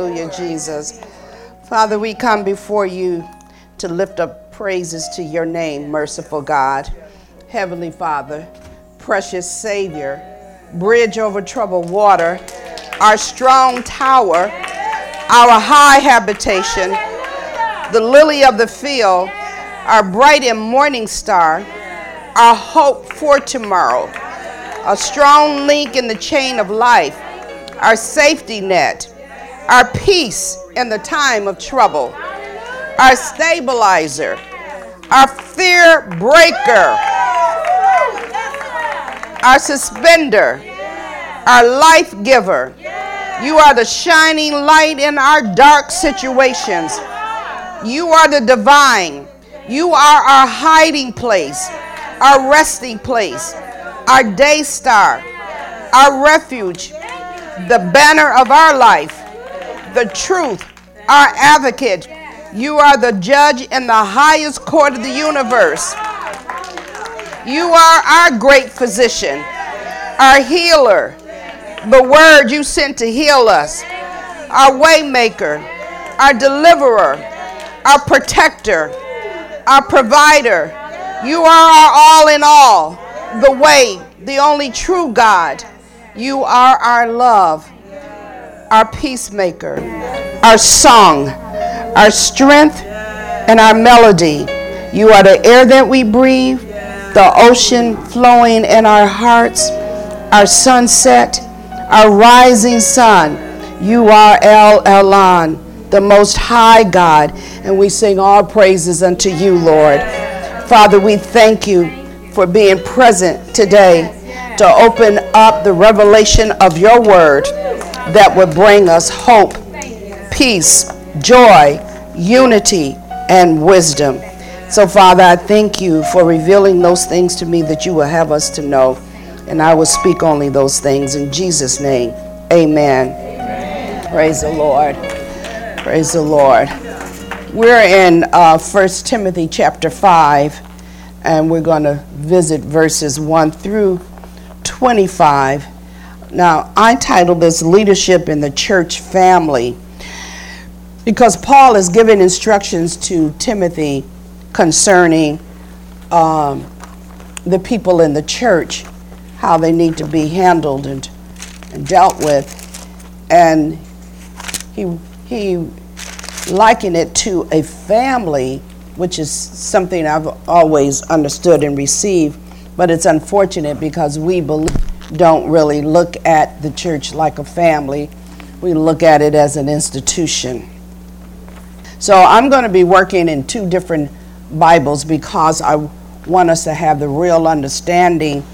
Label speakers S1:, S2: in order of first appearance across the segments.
S1: Hallelujah, Jesus. Father, we come before you to lift up praises to your name, merciful God. Heavenly Father, precious Savior, bridge over troubled water, our strong tower, our high habitation, the lily of the field, our bright and morning star, our hope for tomorrow, a strong link in the chain of life, our safety net, our peace in the time of trouble, our stabilizer, our fear breaker, our suspender, our life giver. You are the shining light in our dark situations. You are the divine. You are our hiding place, our resting place, our day star, our refuge, the banner of our life, the truth, our advocate. You are the judge in the highest court of the universe. You are our great physician, our healer, the word you sent to heal us, our waymaker, our deliverer, our protector, our provider. You are our all in all, the way, the only true God. You are our love, our peacemaker, our song, our strength, and our melody. You are the air that we breathe, the ocean flowing in our hearts, our sunset, our rising sun. You are El Elyon, the most high God, and we sing all praises unto you, Lord. Father, we thank you for being present today to open up the revelation of your word that would bring us hope, peace, joy, unity, and wisdom. So, Father, I thank you for revealing those things to me that you will have us to know. And I will speak only those things in Jesus' name. Amen. Amen. Praise the Lord. Praise the Lord. We're in uh, 1 Timothy chapter 5, and we're going to visit verses 1 through 25. Now, I titled this Leadership in the Church Family because Paul is giving instructions to Timothy concerning um, the people in the church, how they need to be handled and, and dealt with. And he, he likened it to a family, which is something I've always understood and received, but it's unfortunate because we believe, don't really look at the church like a family. We look at it as an institution. So I'm going to be working in two different Bibles because I want us to have the real understanding.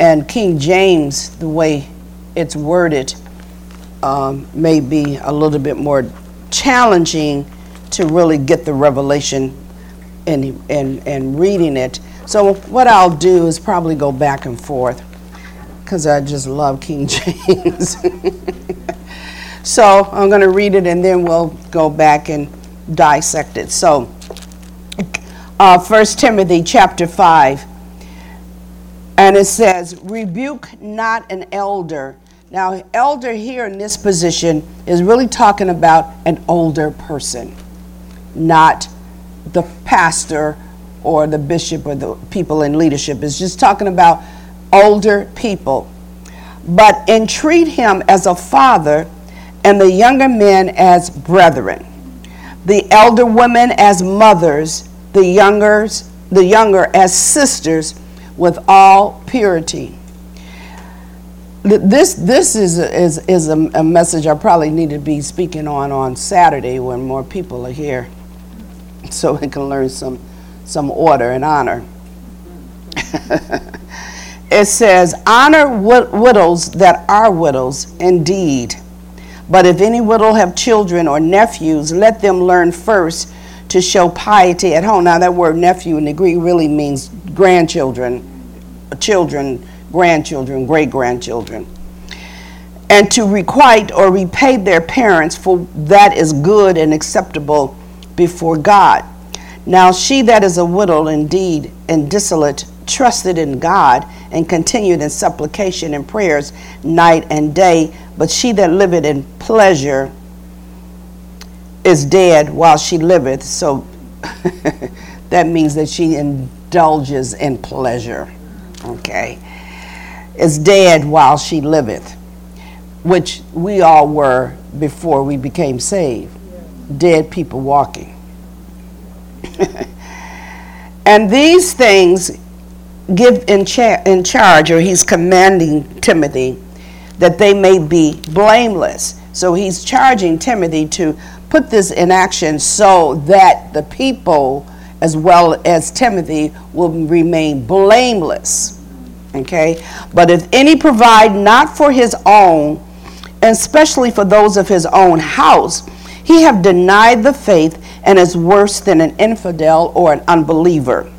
S1: And King James, the way it's worded, um, may be a little bit more challenging to really get the revelation and, and, and reading it. So, what I'll do is probably go back and forth because I just love King James. so, I'm going to read it and then we'll go back and dissect it. So, uh, 1 Timothy chapter 5. And it says, Rebuke not an elder. Now, elder here in this position is really talking about an older person, not the pastor or the bishop or the people in leadership. It's just talking about older people. But entreat him as a father, and the younger men as brethren, the elder women as mothers the youngers, the younger as sisters with all purity. This, this is, is, is a, a message I probably need to be speaking on on Saturday when more people are here so we can learn some, some order and honor. it says, Honor widows that are widows indeed. But if any widow have children or nephews, let them learn first to show piety at home. Now, that word nephew in the Greek really means grandchildren, children, grandchildren, great grandchildren. And to requite or repay their parents, for that is good and acceptable before God. Now, she that is a widow indeed and dissolute trusted in God and continued in supplication and prayers night and day, but she that liveth in pleasure is dead while she liveth. So that means that she indulges in pleasure. Okay. Is dead while she liveth, which we all were before we became saved. Dead people walking. and these things give in, cha- in charge, or he's commanding Timothy that they may be blameless. So he's charging Timothy to put this in action so that the people, as well as Timothy, will remain blameless. Okay? But if any provide not for his own, and especially for those of his own house, he have denied the faith and is worse than an infidel or an unbeliever.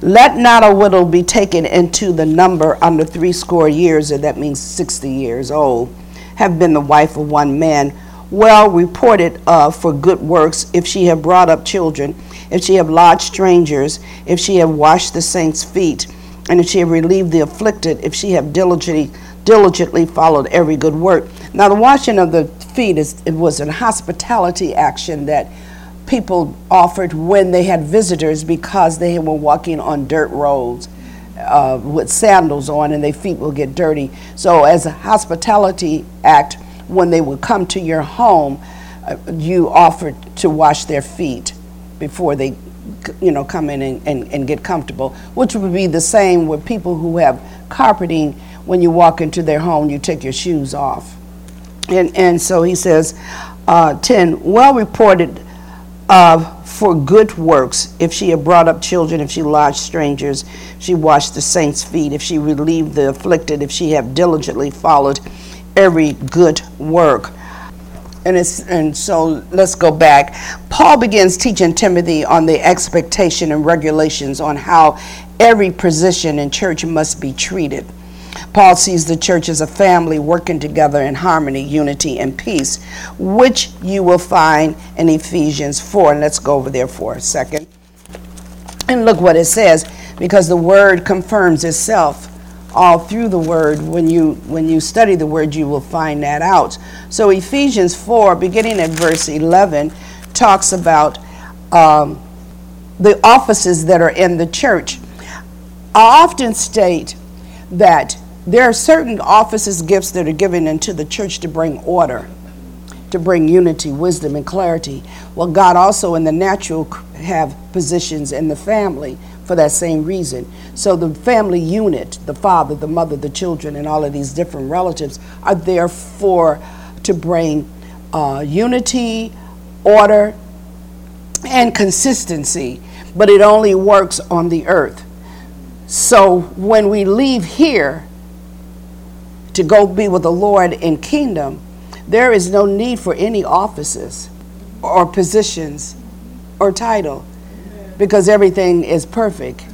S1: Let not a widow be taken into the number under three score years, and that means 60 years old, have been the wife of one man, well reported of for good works, if she have brought up children, if she have lodged strangers, if she have washed the saints' feet, and if she have relieved the afflicted, if she have diligently diligently followed every good work. Now the washing of the feet is it was an hospitality action that people offered when they had visitors because they were walking on dirt roads uh, with sandals on and their feet will get dirty. So, as a hospitality act, when they would come to your home, uh, you offered to wash their feet before they you know come in and, and, and get comfortable which would be the same with people who have carpeting when you walk into their home you take your shoes off and and so he says uh, 10 well reported of for good works, if she had brought up children, if she lodged strangers, she washed the saints' feet, if she relieved the afflicted, if she have diligently followed every good work. And, it's, and so let's go back. Paul begins teaching Timothy on the expectation and regulations on how every position in church must be treated. Paul sees the church as a family working together in harmony, unity, and peace, which you will find in Ephesians 4. And let's go over there for a second. And look what it says, because the word confirms itself all through the word. When you when you study the word, you will find that out. So Ephesians 4, beginning at verse 11, talks about um, the offices that are in the church. I often state that there are certain offices, gifts that are given into the church to bring order, to bring unity, wisdom, and clarity. Well, God also in the natural have positions in the family for that same reason. So the family unit, the father, the mother, the children, and all of these different relatives are there for to bring uh, unity, order, and consistency. But it only works on the earth. So when we leave here, to go be with the Lord in kingdom, there is no need for any offices or positions or title because everything is perfect.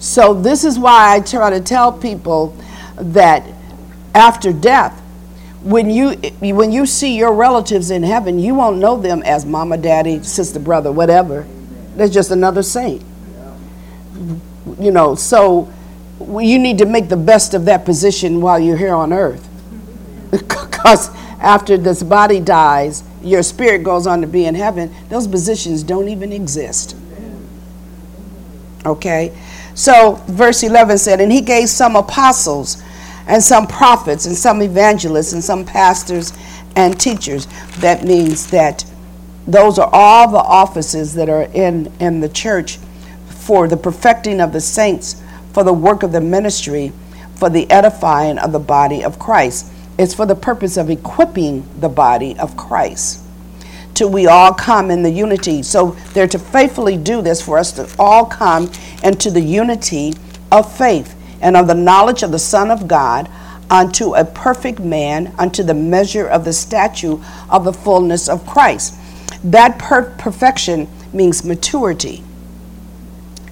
S1: So, this is why I try to tell people that after death, when you when you see your relatives in heaven, you won't know them as mama, daddy, sister, brother, whatever. They're just another saint. You know, so you need to make the best of that position while you're here on earth. because after this body dies, your spirit goes on to be in heaven. Those positions don't even exist. Okay? So, verse 11 said, And he gave some apostles, and some prophets, and some evangelists, and some pastors and teachers. That means that those are all the offices that are in, in the church for the perfecting of the saints for the work of the ministry, for the edifying of the body of Christ. It's for the purpose of equipping the body of Christ. Till we all come in the unity. So they're to faithfully do this for us to all come into the unity of faith and of the knowledge of the Son of God unto a perfect man, unto the measure of the stature of the fullness of Christ. That per- perfection means maturity.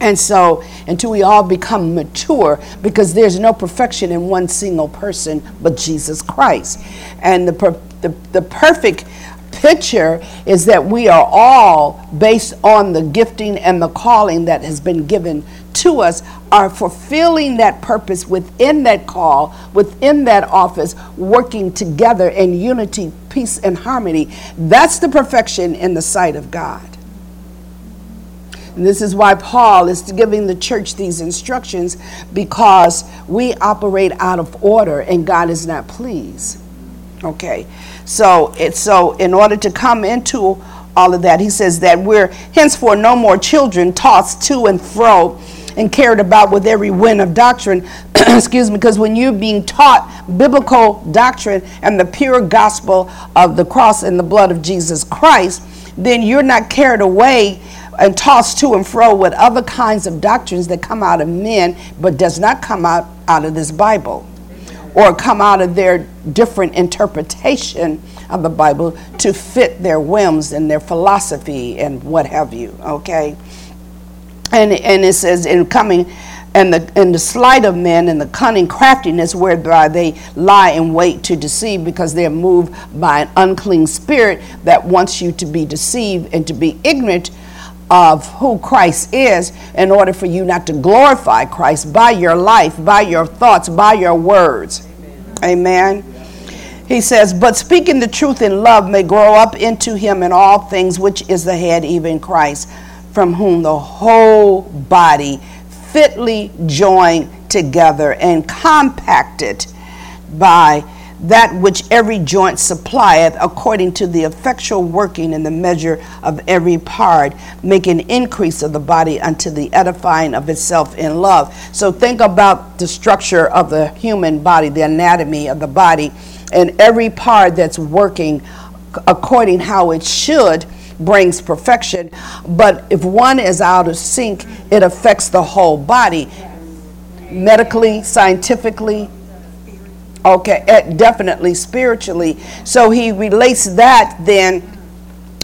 S1: And so, until we all become mature, because there's no perfection in one single person but Jesus Christ. And the, per- the, the perfect picture is that we are all, based on the gifting and the calling that has been given to us, are fulfilling that purpose within that call, within that office, working together in unity peace, and harmony. That's the perfection in the sight of God. And this is why Paul is giving the church these instructions because we operate out of order and God is not pleased. Okay. So it's so in order to come into all of that, he says that we're henceforth no more children tossed to and fro and carried about with every wind of doctrine. Excuse me, because when you're being taught biblical doctrine and the pure gospel of the cross and the blood of Jesus Christ, then you're not carried away and tossed to and fro with other kinds of doctrines that come out of men, but does not come out, out of this Bible or come out of their different interpretation of the Bible to fit their whims and their philosophy and what have you, okay? And, and it says, in coming, and the, and the sleight of men and the cunning craftiness whereby they lie in wait to deceive because they're moved by an unclean spirit that wants you to be deceived and to be ignorant of who Christ is in order for you not to glorify Christ by your life, by your thoughts, by your words. Amen. He says, But speaking the truth in love may grow up into him in all things, which is the head, even Christ, from whom the whole body fitly joined together and compacted by that which every joint supplieth according to the effectual working in the measure of every part, making increase of the body unto the edifying of itself in love. So think about the structure of the human body, the anatomy of the body, and every part that's working according how it should brings perfection. But if one is out of sync, it affects the whole body. Medically, scientifically, Okay, eh, definitely spiritually. So he relates that then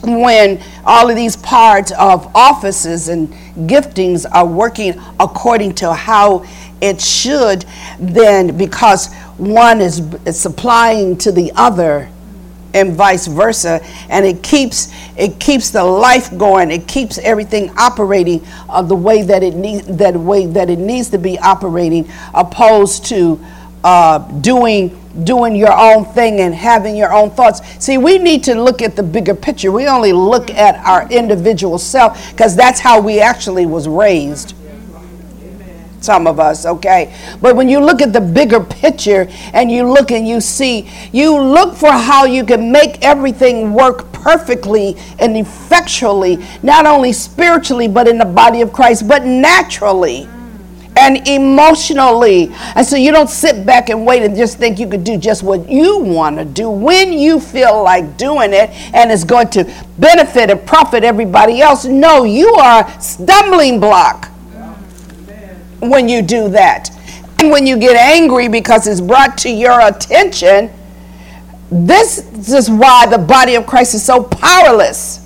S1: when all of these parts of offices and giftings are working according to how it should, then because one is, is supplying to the other and vice versa and it keeps it keeps the life going it keeps everything operating uh, the way that it needs that way that it needs to be operating opposed to uh, doing doing your own thing and having your own thoughts. See, we need to look at the bigger picture. We only look at our individual self because that's how we actually was raised. Some of us, okay? But when you look at the bigger picture and you look and you see, you look for how you can make everything work perfectly and effectually, not only spiritually, but in the body of Christ, but naturally and emotionally. And so you don't sit back and wait and just think you could do just what you want to do when you feel like doing it and it's going to benefit and profit everybody else. No, you are stumbling block when you do that. And when you get angry because it's brought to your attention, this is why the body of Christ is so powerless.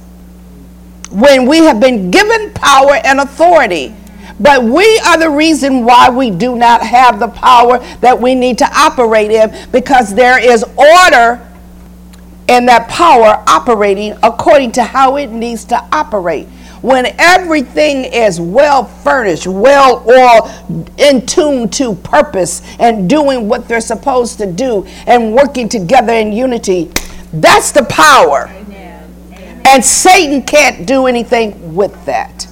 S1: When we have been given power and authority but we are the reason why we do not have the power that we need to operate in because there is order in that power operating according to how it needs to operate. When everything is well furnished, well oiled, in tune to purpose, and doing what they're supposed to do, and working together in unity, that's the power. Amen. And Satan can't do anything with that.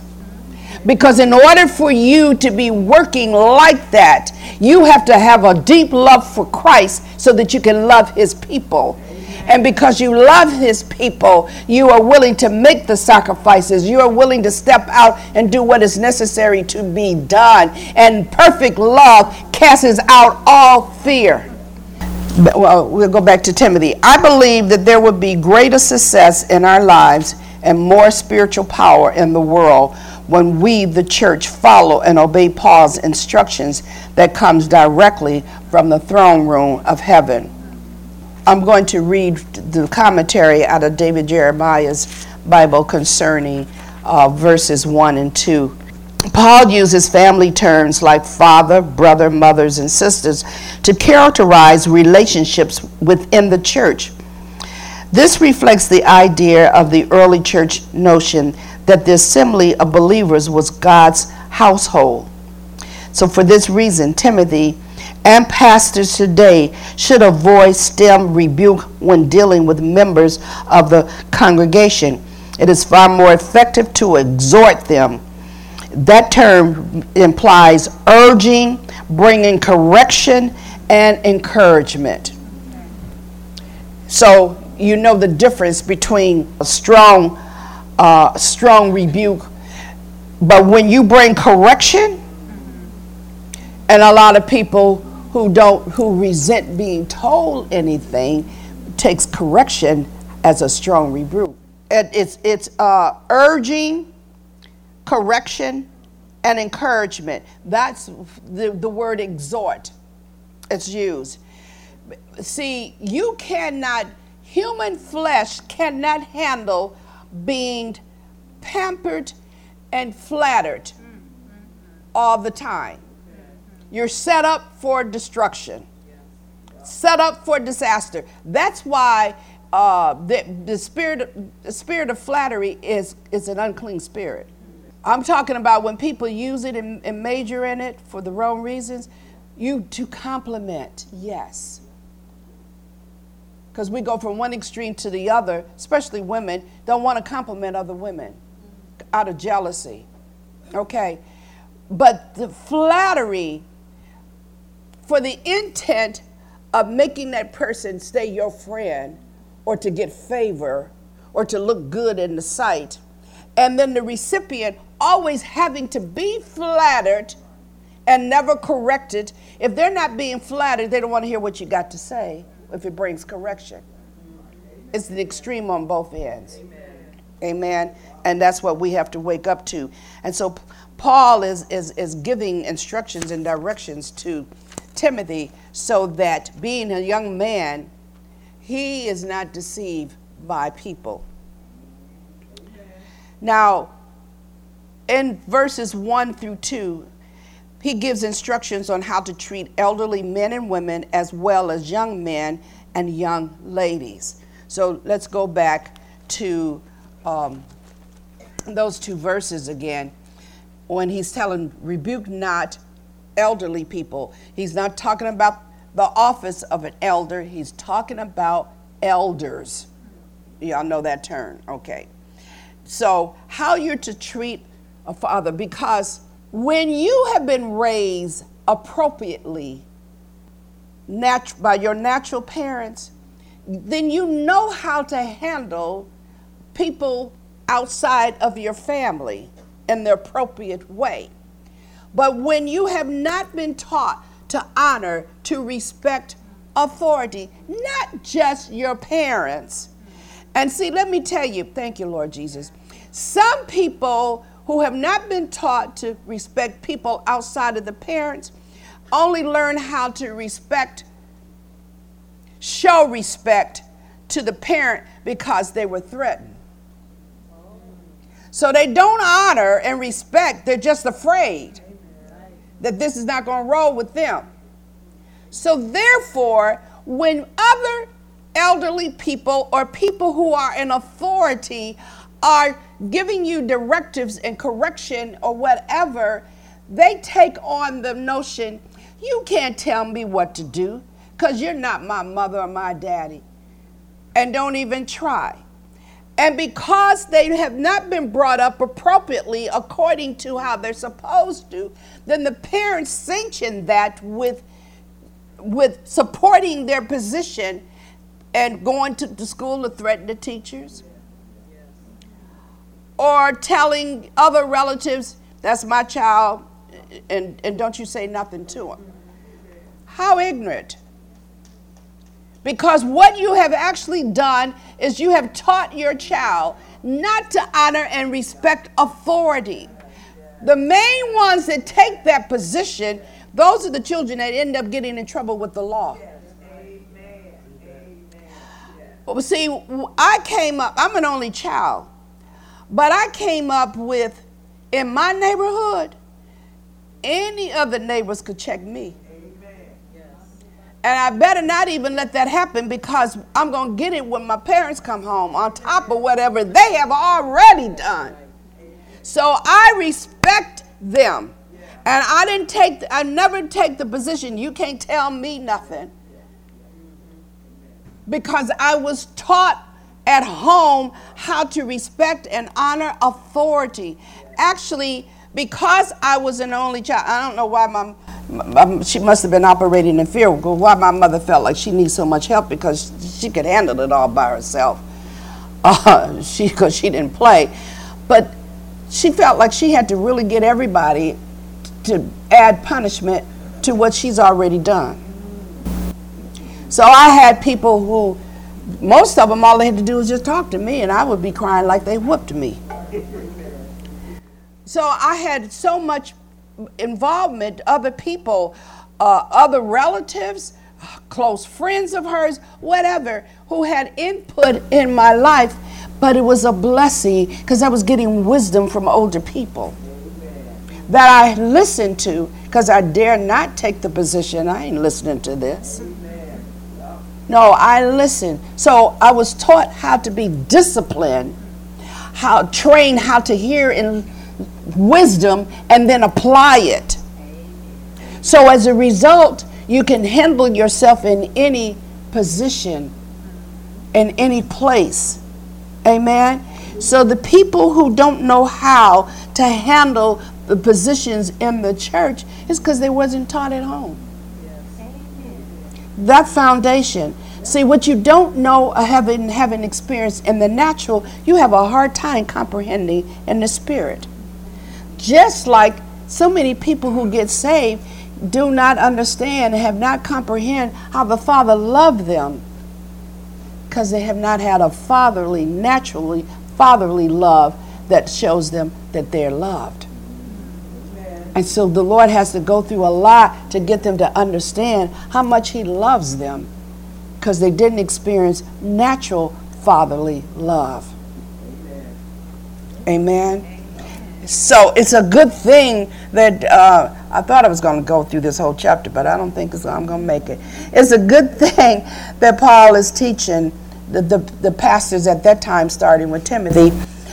S1: Because in order for you to be working like that, you have to have a deep love for Christ so that you can love his people. And because you love his people, you are willing to make the sacrifices. You are willing to step out and do what is necessary to be done. And perfect love casts out all fear. Well, we'll go back to Timothy. I believe that there would be greater success in our lives and more spiritual power in the world when we, the church, follow and obey Paul's instructions that comes directly from the throne room of heaven. I'm going to read the commentary out of David Jeremiah's Bible concerning uh, verses 1 and 2. Paul uses family terms like father, brother, mothers, and sisters to characterize relationships within the church. This reflects the idea of the early church notion that the assembly of believers was God's household. So, for this reason, Timothy and pastors today should avoid stem rebuke when dealing with members of the congregation. It is far more effective to exhort them. That term implies urging, bringing correction, and encouragement. So you know the difference between a strong, uh, strong rebuke, but when you bring correction, and a lot of people who don't, who resent being told anything, takes correction as a strong rebuke. It, it's it's uh, urging, correction, and encouragement. That's the, the word exhort. It's used. See, you cannot, human flesh cannot handle being pampered and flattered all the time. You're set up for destruction, set up for disaster. That's why uh, the, the, spirit, the spirit of flattery is, is an unclean spirit. I'm talking about when people use it and, and major in it for the wrong reasons. You to compliment, yes. Because we go from one extreme to the other, especially women, don't want to compliment other women out of jealousy. Okay? But the flattery for the intent of making that person stay your friend or to get favor or to look good in the sight. And then the recipient always having to be flattered and never corrected. If they're not being flattered, they don't want to hear what you got to say if it brings correction. It's an extreme on both ends. Amen. And that's what we have to wake up to. And so Paul is, is, is giving instructions and directions to Timothy so that being a young man, he is not deceived by people. Now, in verses 1 through 2, he gives instructions on how to treat elderly men and women as well as young men and young ladies. So let's go back to um, those two verses again. When he's telling, rebuke not elderly people, he's not talking about the office of an elder, he's talking about elders. Y'all know that term, okay. So, how you're to treat a father, because when you have been raised appropriately by your natural parents, then you know how to handle people outside of your family in the appropriate way. But when you have not been taught to honor, to respect authority, not just your parents. And see, let me tell you, thank you, Lord Jesus. Some people who have not been taught to respect people outside of the parents only learn how to respect, show respect to the parent because they were threatened. So they don't honor and respect, they're just afraid that this is not going to roll with them. So therefore, when other elderly people or people who are in authority are giving you directives and correction or whatever, they take on the notion you can't tell me what to do because you're not my mother or my daddy. And don't even try. And because they have not been brought up appropriately according to how they're supposed to, then the parents sanction that with, with supporting their position and going to the school to threaten the teachers or telling other relatives, that's my child, and, and don't you say nothing to him. How ignorant. Because what you have actually done is you have taught your child not to honor and respect authority. The main ones that take that position, those are the children that end up getting in trouble with the law. See, I came up, I'm an only child. But I came up with, in my neighborhood, any other neighbors could check me. And I better not even let that happen because I'm going to get it when my parents come home on top of whatever they have already done. So I respect them. And I didn't take, I never take the position, you can't tell me nothing. Because I was taught at home how to respect and honor authority. Actually, because I was an only child, I don't know why my, my she must have been operating in fear. Why my mother felt like she needs so much help because she could handle it all by herself. Uh, she because she didn't play, but she felt like she had to really get everybody to add punishment to what she's already done. So I had people who, most of them, all they had to do was just talk to me, and I would be crying like they whooped me. So I had so much involvement, other people, uh, other relatives, close friends of hers, whatever, who had input in my life, but it was a blessing because I was getting wisdom from older people that I listened to because I dare not take the position. I ain't listening to this. No, I listened. So I was taught how to be disciplined, how trained how to hear in wisdom and then apply it. So as a result, you can handle yourself in any position, in any place. Amen. So the people who don't know how to handle the positions in the church is because they wasn't taught at home. That foundation. See, what you don't know or having, having experienced in the natural, you have a hard time comprehending in the spirit. Just like so many people who get saved do not understand and have not comprehend how the Father loved them because they have not had a fatherly, naturally fatherly love that shows them that they're loved. And so the Lord has to go through a lot to get them to understand how much He loves them because they didn't experience natural fatherly love. Amen. Amen. So it's a good thing that uh, I thought I was going to go through this whole chapter, but I don't think I'm going to make it. It's a good thing that Paul is teaching the, the, the pastors at that time, starting with Timothy,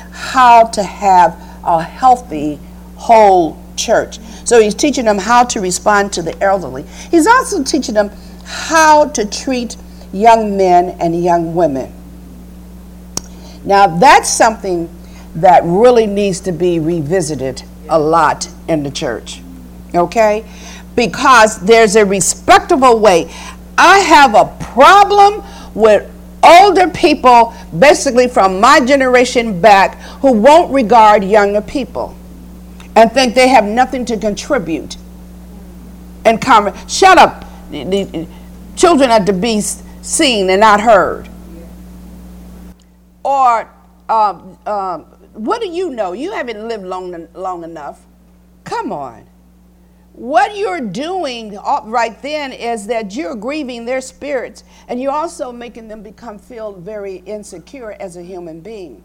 S1: how to have a healthy, whole church. So he's teaching them how to respond to the elderly. He's also teaching them how to treat young men and young women. Now, that's something that really needs to be revisited a lot in the church. Okay? Because there's a respectable way. I have a problem with older people, basically from my generation back, who won't regard younger people and think they have nothing to contribute. And come, shut up. The children are to be seen and not heard. Or, um, um, what do you know? You haven't lived long, long enough. Come on. What you're doing right then is that you're grieving their spirits and you're also making them become feel very insecure as a human being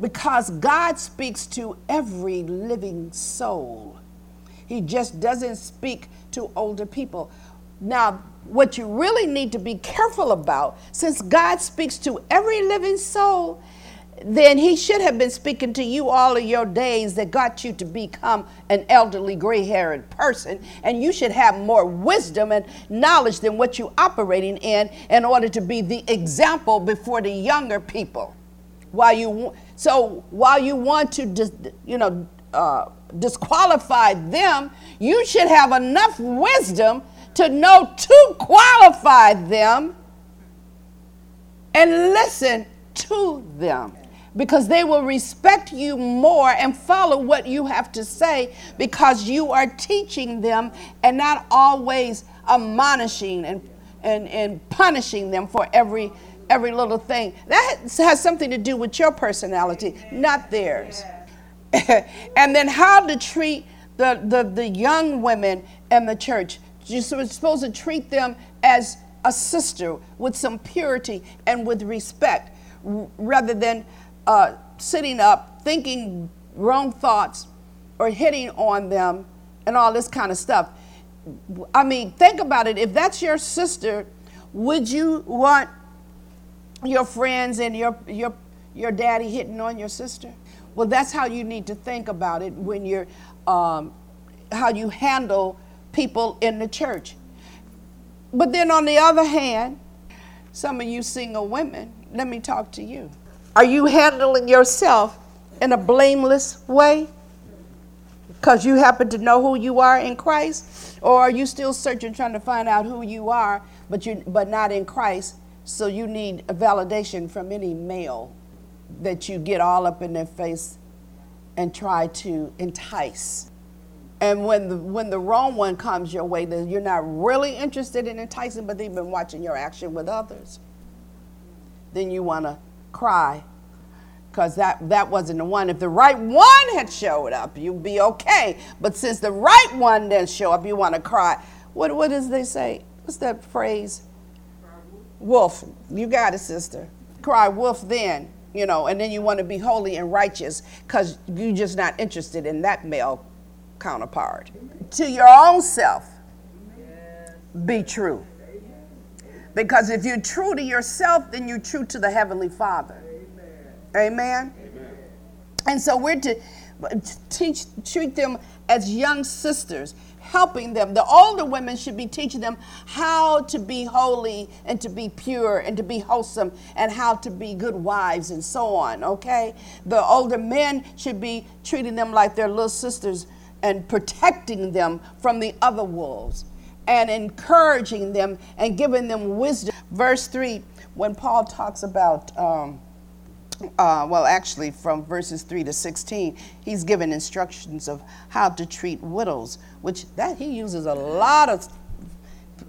S1: because God speaks to every living soul. He just doesn't speak to older people. Now, what you really need to be careful about, since God speaks to every living soul, then he should have been speaking to you all of your days that got you to become an elderly gray haired person. And you should have more wisdom and knowledge than what you're operating in in order to be the example before the younger people. While you, so while you want to, dis, you know, uh, disqualify them, you should have enough wisdom to know to qualify them and listen to them because they will respect you more and follow what you have to say because you are teaching them and not always admonishing and, and, and punishing them for every every little thing. That has something to do with your personality, not theirs. and then how to treat the, the, the young women in the church. You're supposed to treat them as a sister with some purity and with respect rather than uh, sitting up thinking wrong thoughts or hitting on them and all this kind of stuff. I mean, think about it. If that's your sister, would you want your friends and your your your daddy hitting on your sister? Well, that's how you need to think about it when you're um, how you handle people in the church. But then on the other hand, some of you single women, let me talk to you. Are you handling yourself in a blameless way? Because you happen to know who you are in Christ? Or are you still searching, trying to find out who you are, but you but not in Christ? So you need a validation from any male that you get all up in their face and try to entice. And when the when the wrong one comes your way, then you're not really interested in enticing, but they've been watching your action with others. Then you want to cry because that, that wasn't the one. If the right one had showed up, you'd be okay. But since the right one didn't show up, you want to cry. What, what does they say? What's that phrase? Wolf. You got it, sister. Cry wolf then, you know, and then you want to be holy and righteous because you're just not interested in that male counterpart. To your own self, be true. Because if you're true to yourself, then you're true to the Heavenly Father. Amen. Amen. And so we're to teach, treat them as young sisters, helping them. The older women should be teaching them how to be holy and to be pure and to be wholesome and how to be good wives and so on, okay? The older men should be treating them like their little sisters and protecting them from the other wolves and encouraging them and giving them wisdom. Verse 3, when Paul talks about. Um, uh, well, actually, from verses 3 to 16, he's given instructions of how to treat widows, which that he uses a lot of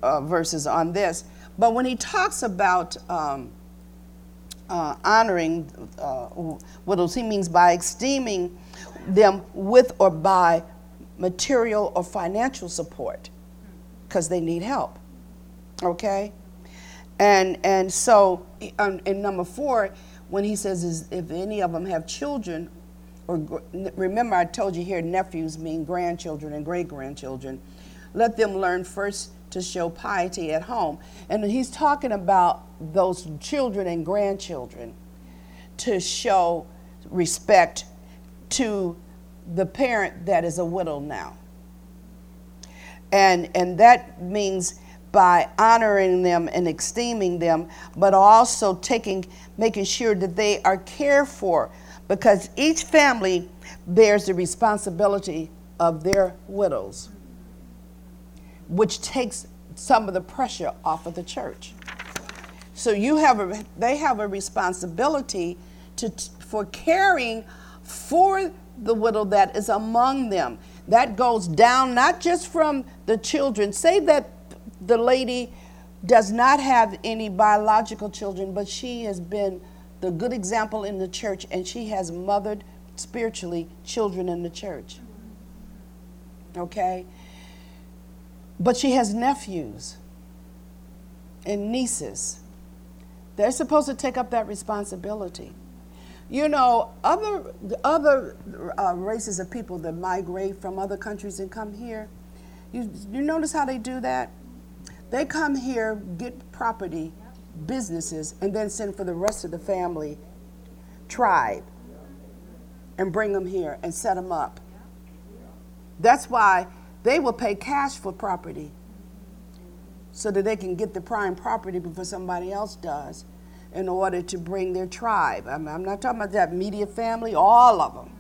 S1: uh, verses on this. But when he talks about um, uh, honoring uh, widows, he means by esteeming them with or by material or financial support because they need help. Okay? And, and so, um, in number four, when he says is if any of them have children, or remember I told you here nephews mean grandchildren and great grandchildren, let them learn first to show piety at home. And he's talking about those children and grandchildren to show respect to the parent that is a widow now. And, and that means by honoring them and esteeming them, but also taking, making sure that they are cared for, because each family bears the responsibility of their widows, which takes some of the pressure off of the church. So you have a, they have a responsibility to, for caring for the widow that is among them. That goes down not just from the children. Say that the lady does not have any biological children, but she has been the good example in the church and she has mothered spiritually children in the church. Okay? But she has nephews and nieces. They're supposed to take up that responsibility. You know, other, other uh, races of people that migrate from other countries and come here, you, you notice how they do that? They come here, get property, businesses, and then send for the rest of the family, tribe, and bring them here and set them up. That's why they will pay cash for property so that they can get the prime property before somebody else does in order to bring their tribe. I'm, I'm not talking about that immediate family, all of them,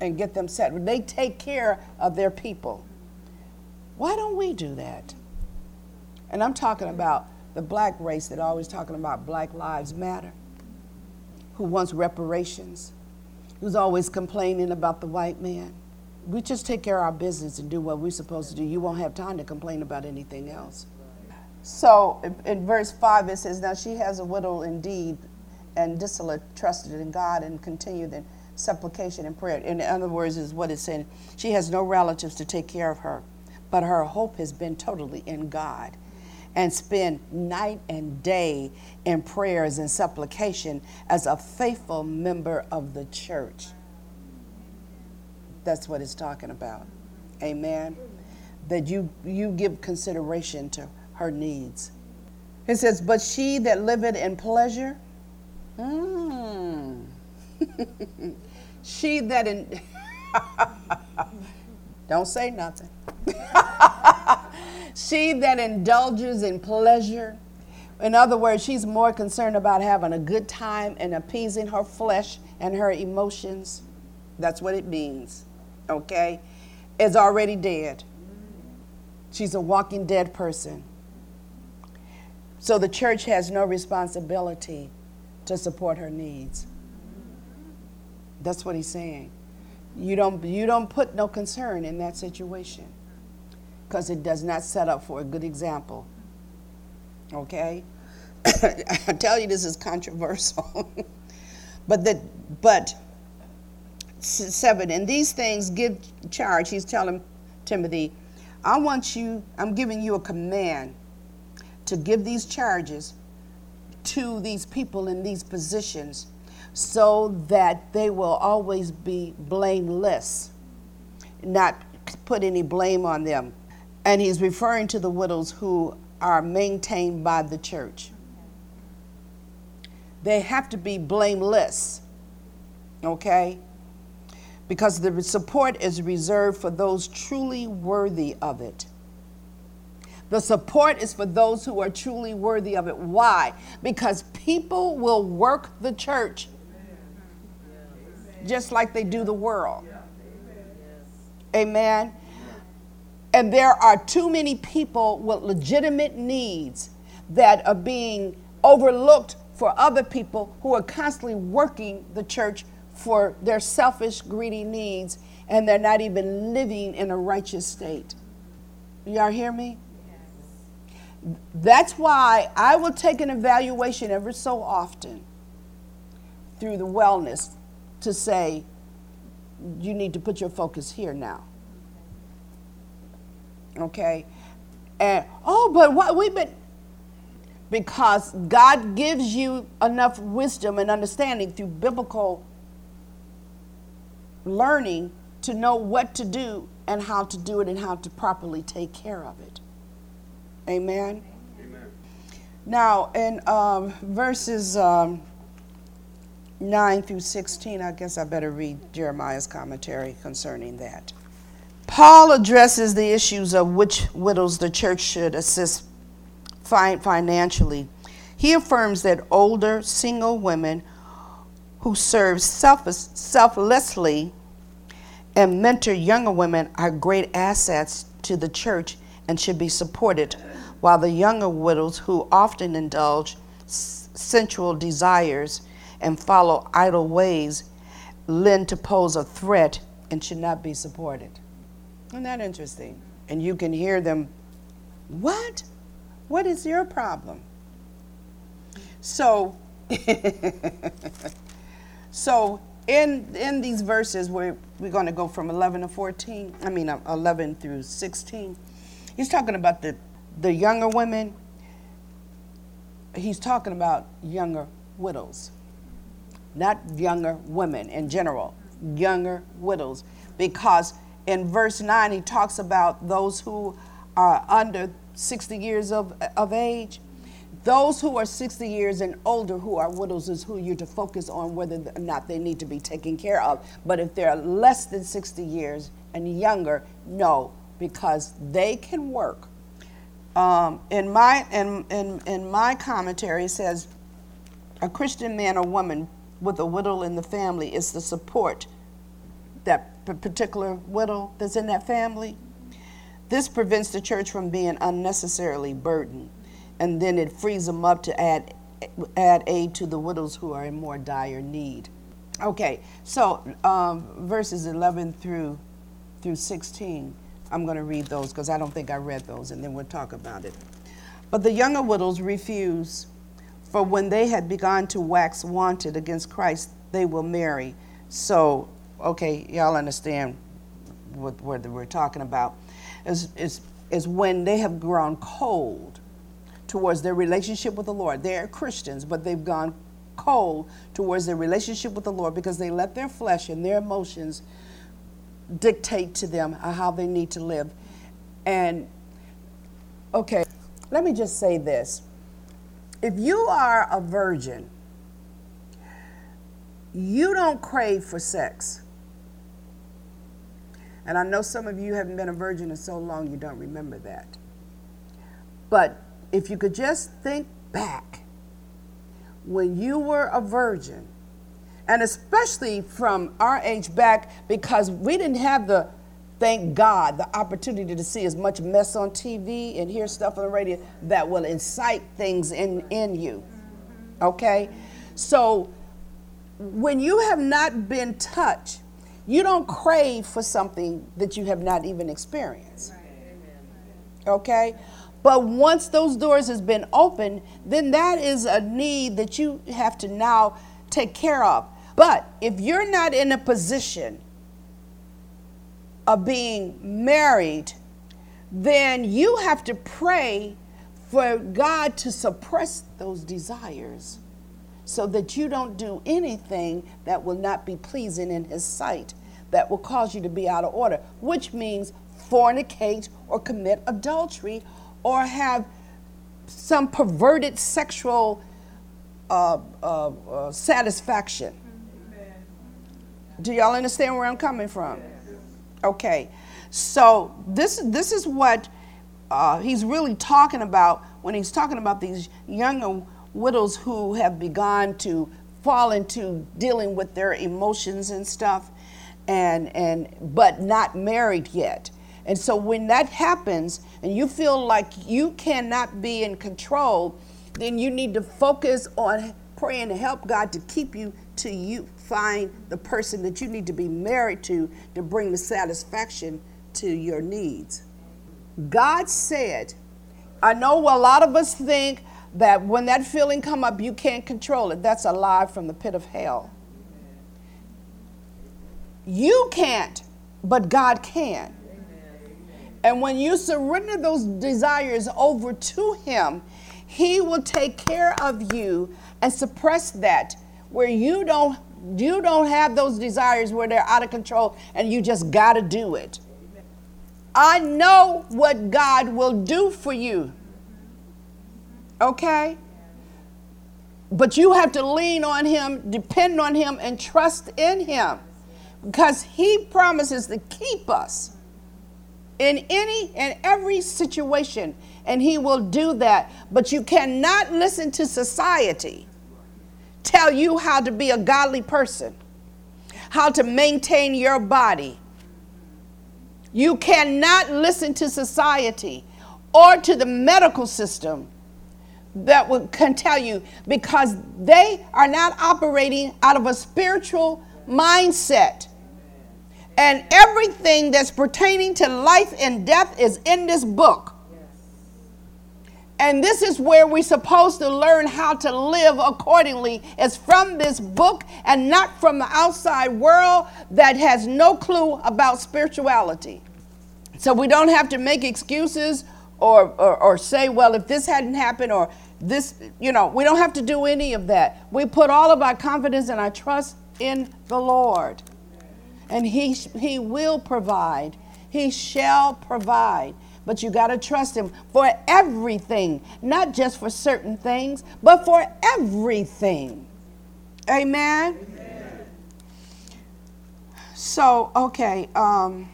S1: and get them set. They take care of their people. Why don't we do that? And I'm talking about the black race that always talking about Black Lives Matter, who wants reparations, who's always complaining about the white man. We just take care of our business and do what we're supposed to do. You won't have time to complain about anything else. So in verse 5, it says, Now she has a widow indeed, and dissolute, trusted in God, and continued in supplication and prayer. In other words, is what it's saying. She has no relatives to take care of her, but her hope has been totally in God and spend night and day in prayers and supplication as a faithful member of the church. That's what it's talking about. Amen. That you, you give consideration to her needs. It says, But she that liveth in pleasure, mm, she that in Don't say nothing. she that indulges in pleasure. In other words, she's more concerned about having a good time and appeasing her flesh and her emotions. That's what it means. Okay? Is already dead. She's a walking dead person. So the church has no responsibility to support her needs. That's what he's saying. You don't, you don't put no concern in that situation because it does not set up for a good example. Okay? I tell you this is controversial. but that but seven, and these things give charge. He's telling Timothy, I want you, I'm giving you a command to give these charges to these people in these positions so that they will always be blameless, not put any blame on them. And he's referring to the widows who are maintained by the church. They have to be blameless, okay? Because the support is reserved for those truly worthy of it. The support is for those who are truly worthy of it. Why? Because people will work the church just like they do the world. Amen. And there are too many people with legitimate needs that are being overlooked for other people who are constantly working the church for their selfish, greedy needs, and they're not even living in a righteous state. Y'all hear me? That's why I will take an evaluation every so often through the wellness to say, you need to put your focus here now. Okay? And, oh, but what we've been, because God gives you enough wisdom and understanding through biblical learning to know what to do and how to do it and how to properly take care of it. Amen? Amen. Now, in um, verses. Um, 9 through 16, I guess I better read Jeremiah's commentary concerning that. Paul addresses the issues of which widows the church should assist financially. He affirms that older single women who serve selflessly and mentor younger women are great assets to the church and should be supported, while the younger widows who often indulge sensual desires and follow idle ways lend to pose a threat and should not be supported. Isn't that interesting? And you can hear them, What? What is your problem? So, so in in these verses where we're going to go from 11 to 14, I mean uh, 11 through 16, he's talking about the the younger women. He's talking about younger widows not younger women in general, younger widows. Because in verse 9, he talks about those who are under 60 years of, of age. Those who are 60 years and older who are widows is who you're to focus on whether or not they need to be taken care of. But if they're less than 60 years and younger, no, because they can work. Um, in, my, in, in, in my commentary, it says a Christian man or woman with a widow in the family is the support that particular widow that's in that family. This prevents the church from being unnecessarily burdened, and then it frees them up to add add aid to the widows who are in more dire need. Okay, so um, verses 11 through through 16. I'm going to read those because I don't think I read those, and then we'll talk about it. But the younger widows refuse for when they had begun to wax wanted against Christ, they will marry. So, okay, y'all understand what, what we're talking about. Is, is, is when they have grown cold towards their relationship with the Lord. They're Christians, but they've gone cold towards their relationship with the Lord because they let their flesh and their emotions dictate to them how they need to live. And, okay, let me just say this if you are a virgin, you don't crave for sex. And I know some of you haven't been a virgin in so long you don't remember that. But if you could just think back when you were a virgin, and especially from our age back, because we didn't have the, thank God, the opportunity to see as much mess on TV and hear stuff on the radio that will incite things in, in you. Okay? So when you have not been touched, you don't crave for something that you have not even experienced. Okay? But once those doors has been opened, then that is a need that you have to now take care of. But if you're not in a position of being married, then you have to pray for God to suppress those desires so that you don't do anything that will not be pleasing in His sight, that will cause you to be out of order, which means fornicate or commit adultery or have some perverted sexual uh, uh, uh, satisfaction. Do y'all understand where I'm coming from? Okay, so this this is what uh, he's really talking about when he's talking about these younger widows who have begun to fall into dealing with their emotions and stuff and and but not married yet. And so when that happens and you feel like you cannot be in control then you need to focus on praying to help god to keep you to you find the person that you need to be married to to bring the satisfaction to your needs. God said i know a lot of us think that when that feeling come up you can't control it. That's a lie from the pit of hell. You can't but god can. And when you surrender those desires over to him he will take care of you and suppress that where you don't you don't have those desires where they're out of control and you just got to do it. I know what god will do for you Okay? But you have to lean on Him, depend on Him, and trust in Him because He promises to keep us in any and every situation, and He will do that. But you cannot listen to society tell you how to be a godly person, how to maintain your body. You cannot listen to society or to the medical system that can tell you because they are not operating out of a spiritual mindset. And everything that's pertaining to life and death is in this book. And this is where we're supposed to learn how to live accordingly. It's from this book and not from the outside world that has no clue about spirituality. So we don't have to make excuses or, or, or say, well, if this hadn't happened or this, you know, we don't have to do any of that. We put all of our confidence and our trust in the Lord. And He, he will provide, He shall provide. But you got to trust Him for everything, not just for certain things, but for everything. Amen? Amen. So, okay, um,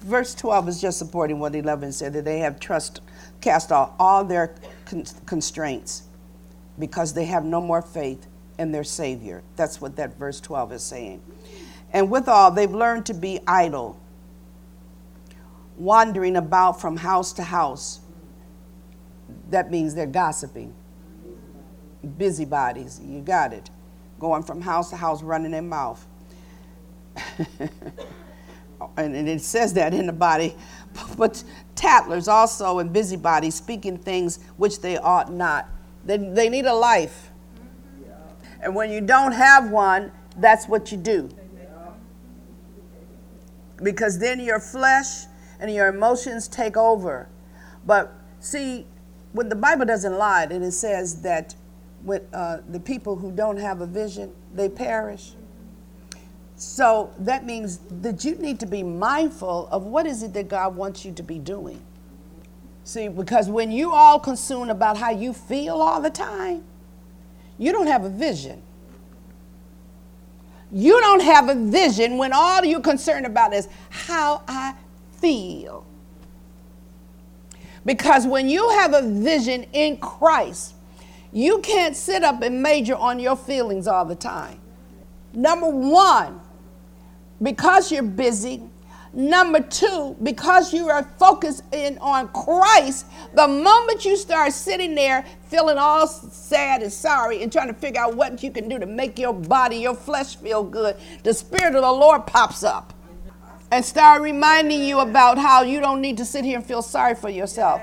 S1: verse 12 is just supporting what 11 said that they have trust, cast off all their con- constraints because they have no more faith in their Savior. That's what that verse 12 is saying. And withal, they've learned to be idle, wandering about from house to house. That means they're gossiping. Busybodies, you got it. Going from house to house, running their mouth. and, and it says that in the body but tattlers also and busybodies, speaking things which they ought not. They, they need a life. And when you don't have one, that's what you do. Because then your flesh and your emotions take over. But see, when the Bible doesn't lie, and it says that with, uh, the people who don't have a vision, they perish. So that means that you need to be mindful of what is it that God wants you to be doing. See, because when you all consumed about how you feel all the time, you don't have a vision. You don't have a vision when all you're concerned about is how I feel. Because when you have a vision in Christ, you can't sit up and major on your feelings all the time. Number one, because you're busy. Number two, because you are focused in on Christ, the moment you start sitting there feeling all sad and sorry and trying to figure out what you can do to make your body, your flesh feel good, the Spirit of the Lord pops up and start reminding you about how you don't need to sit here and feel sorry for yourself.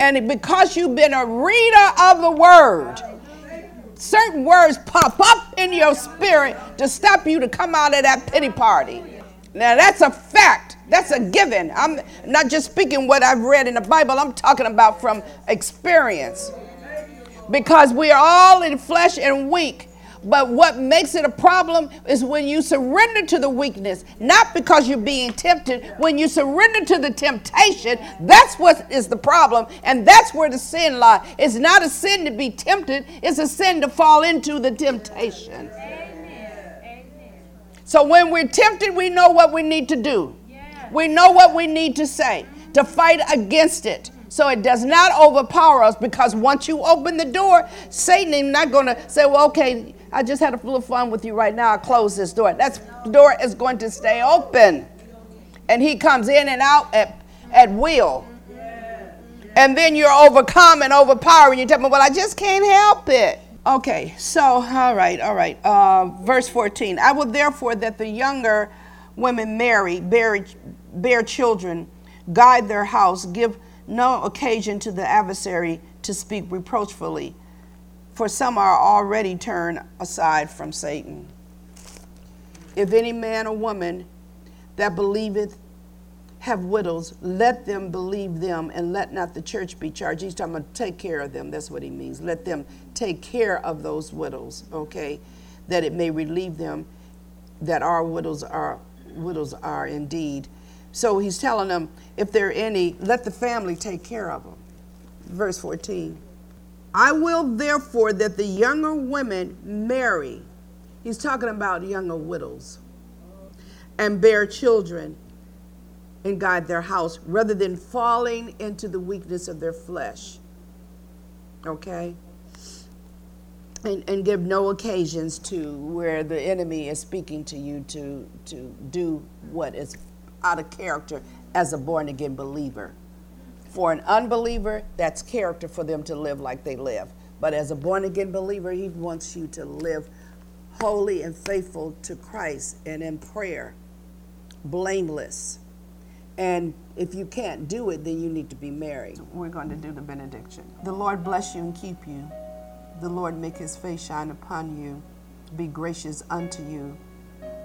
S1: And because you've been a reader of the word, certain words pop up in your spirit to stop you to come out of that pity party. Now that's a fact. That's a given. I'm not just speaking what I've read in the Bible. I'm talking about from experience. Because we are all in flesh and weak. But what makes it a problem is when you surrender to the weakness, not because you're being tempted. When you surrender to the temptation, that's what is the problem. And that's where the sin lies. It's not a sin to be tempted, it's a sin to fall into the temptation. So when we're tempted, we know what we need to do. We know what we need to say to fight against it so it does not overpower us because once you open the door, Satan is not going to say, well, okay, I just had a little fun with you right now. I close this door. That door is going to stay open. And he comes in and out at, at will. And then you're overcome and overpowered. And you tell me, well, I just can't help it. Okay, so, all right, all right. Uh, verse 14 I will therefore that the younger women marry, bear, bear children, guide their house, give no occasion to the adversary to speak reproachfully for some are already turned aside from Satan. If any man or woman that believeth have widows, let them believe them, and let not the church be charged. He's talking about take care of them. That's what he means. Let them take care of those widows, okay, that it may relieve them that our widows are widows are indeed. So he's telling them, if there are any, let the family take care of them. Verse 14. I will therefore that the younger women marry. He's talking about younger widows and bear children and guide their house rather than falling into the weakness of their flesh. Okay? And, and give no occasions to where the enemy is speaking to you to, to do what is out of character as a born again believer. For an unbeliever, that's character for them to live like they live. But as a born again believer, he wants you to live holy and faithful to Christ and in prayer, blameless. And if you can't do it, then you need to be married. We're going to do the benediction. The Lord bless you and keep you. The Lord make his face shine upon you, be gracious unto you.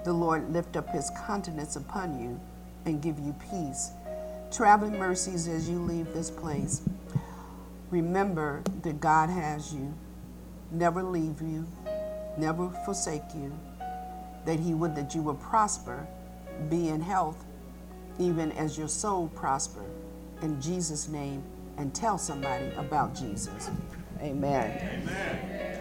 S1: The Lord lift up his countenance upon you and give you peace traveling mercies as you leave this place. Remember that God has you, never leave you, never forsake you, that He would that you will prosper, be in health, even as your soul prosper. In Jesus' name, and tell somebody about Jesus. Amen. Amen.